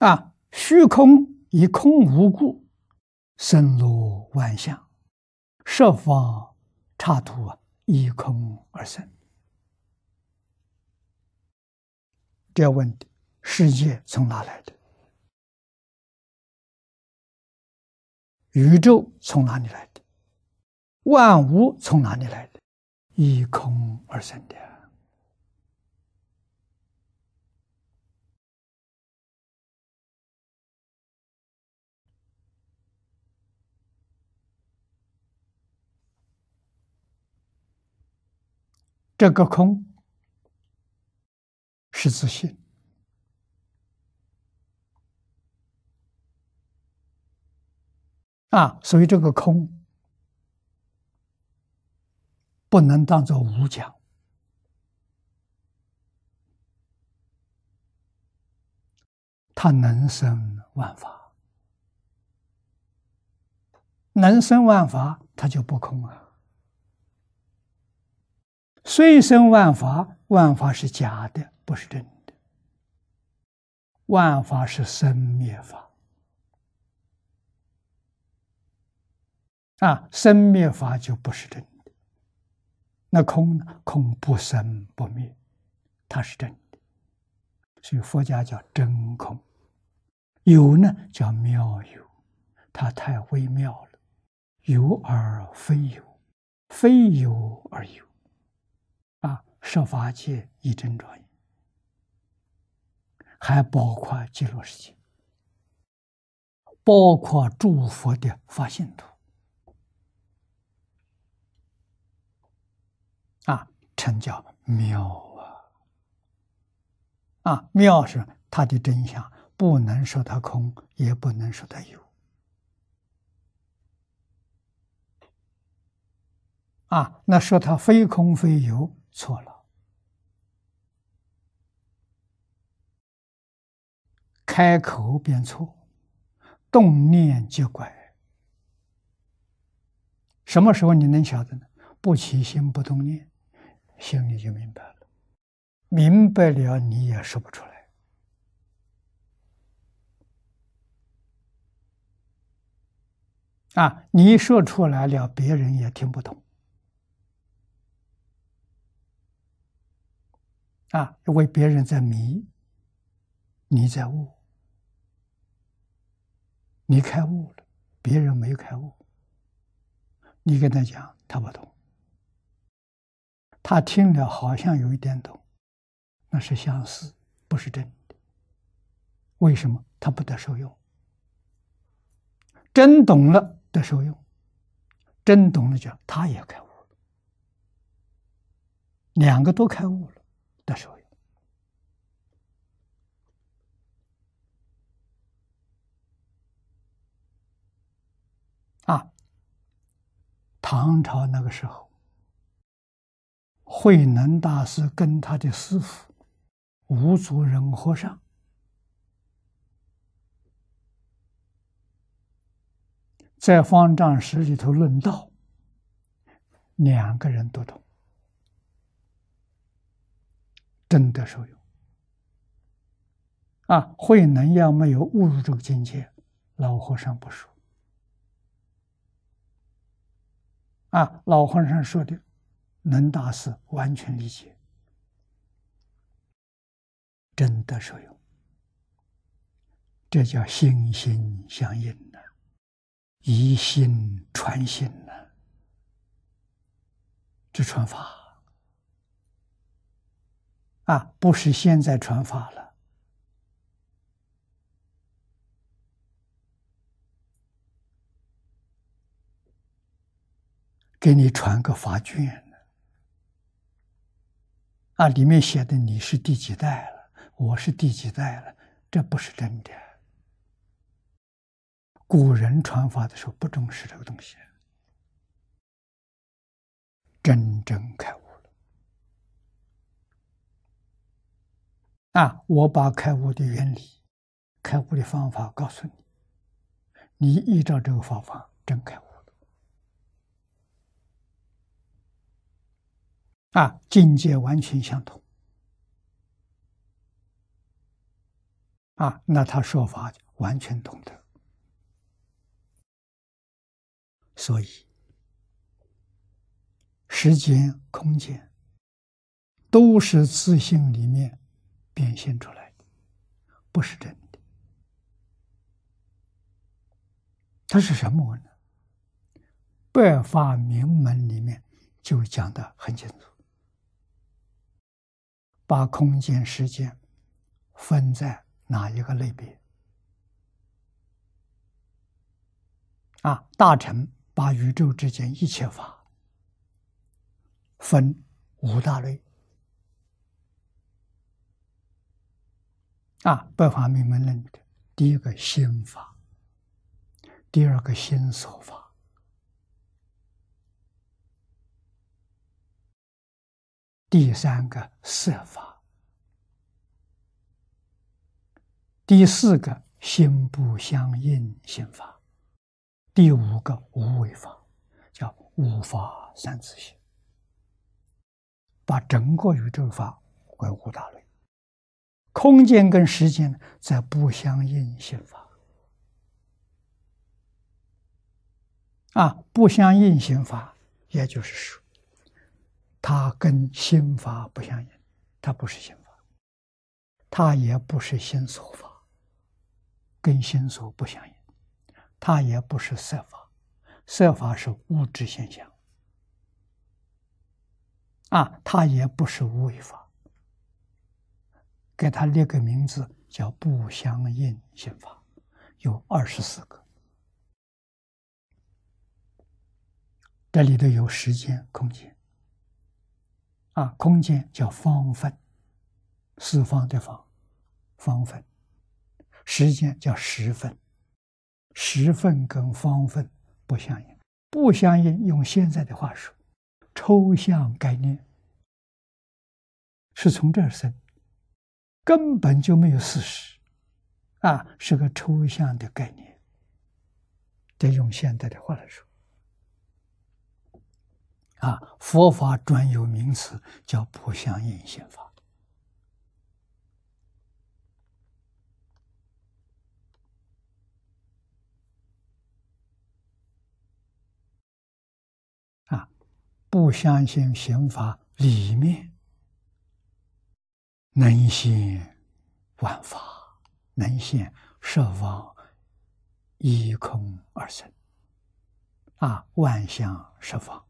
啊，虚空以空无故，生罗万象，设方刹土以空而生。这要问的，世界从哪来的？宇宙从哪里来的？万物从哪里来的？以空而生的。这个空是自信。啊，所以这个空不能当做无讲，它能生万法，能生万法，它就不空啊。虽生万法，万法是假的，不是真的。万法是生灭法，啊，生灭法就不是真的。那空呢？空不生不灭，它是真的。所以佛家叫真空。有呢，叫妙有，它太微妙了。有而非有，非有而有。设法界一真庄严，还包括极乐世界，包括诸佛的发现图啊，成叫妙啊！啊，妙是它的真相，不能说它空，也不能说它有啊。那说它非空非有，错了。开口便错，动念即怪。什么时候你能晓得呢？不起心不动念，心里就明白了。明白了，你也说不出来。啊，你说出来了，别人也听不懂。啊，为别人在迷，你在悟。你开悟了，别人没开悟。你跟他讲，他不懂。他听了好像有一点懂，那是相似，不是真的。为什么他不得受用？真懂了得受用，真懂了讲他也开悟了，两个都开悟了那时候。啊，唐朝那个时候，慧能大师跟他的师傅吴祖仁和尚在方丈室里头论道，两个人都懂，真的受用。啊，慧能要没有悟入这个境界，老和尚不说。啊，老和尚说的，能大师完全理解，真的受用，这叫心心相印呢，一心传心呢，这传法啊，不是现在传法了。给你传个法卷，啊，里面写的你是第几代了，我是第几代了，这不是真的。古人传法的时候不重视这个东西，真正开悟了，啊，我把开悟的原理、开悟的方法告诉你，你依照这个方法真开悟。啊，境界完全相同。啊，那他说法完全懂得。所以，时间、空间都是自信里面变现出来的，不是真的。它是什么呢？百法明门里面就讲的很清楚，把空间、时间分在哪一个类别？啊，大乘把宇宙之间一切法分五大类。啊，百法明门论的第一个心法，第二个心所法。第三个色法，第四个心不相应心法，第五个无为法，叫无法三自性。把整个宇宙法归五大类，空间跟时间在不相应心法。啊，不相应心法，也就是说。它跟心法不相应，它不是心法，它也不是心所法，跟心所不相应，它也不是色法，色法是物质现象，啊，它也不是无为法，给它列个名字叫不相应心法，有二十四个，这里头有时间、空间。啊，空间叫方分，四方的方，方分；时间叫时分，时分跟方分不相应，不相应。用现在的话说，抽象概念是从这儿生，根本就没有事实，啊，是个抽象的概念。得用现代的话来说。啊，佛法专有名词叫不相应心法。啊，不相信刑法里面能现万法，能现十方一空而生。啊，万象十方。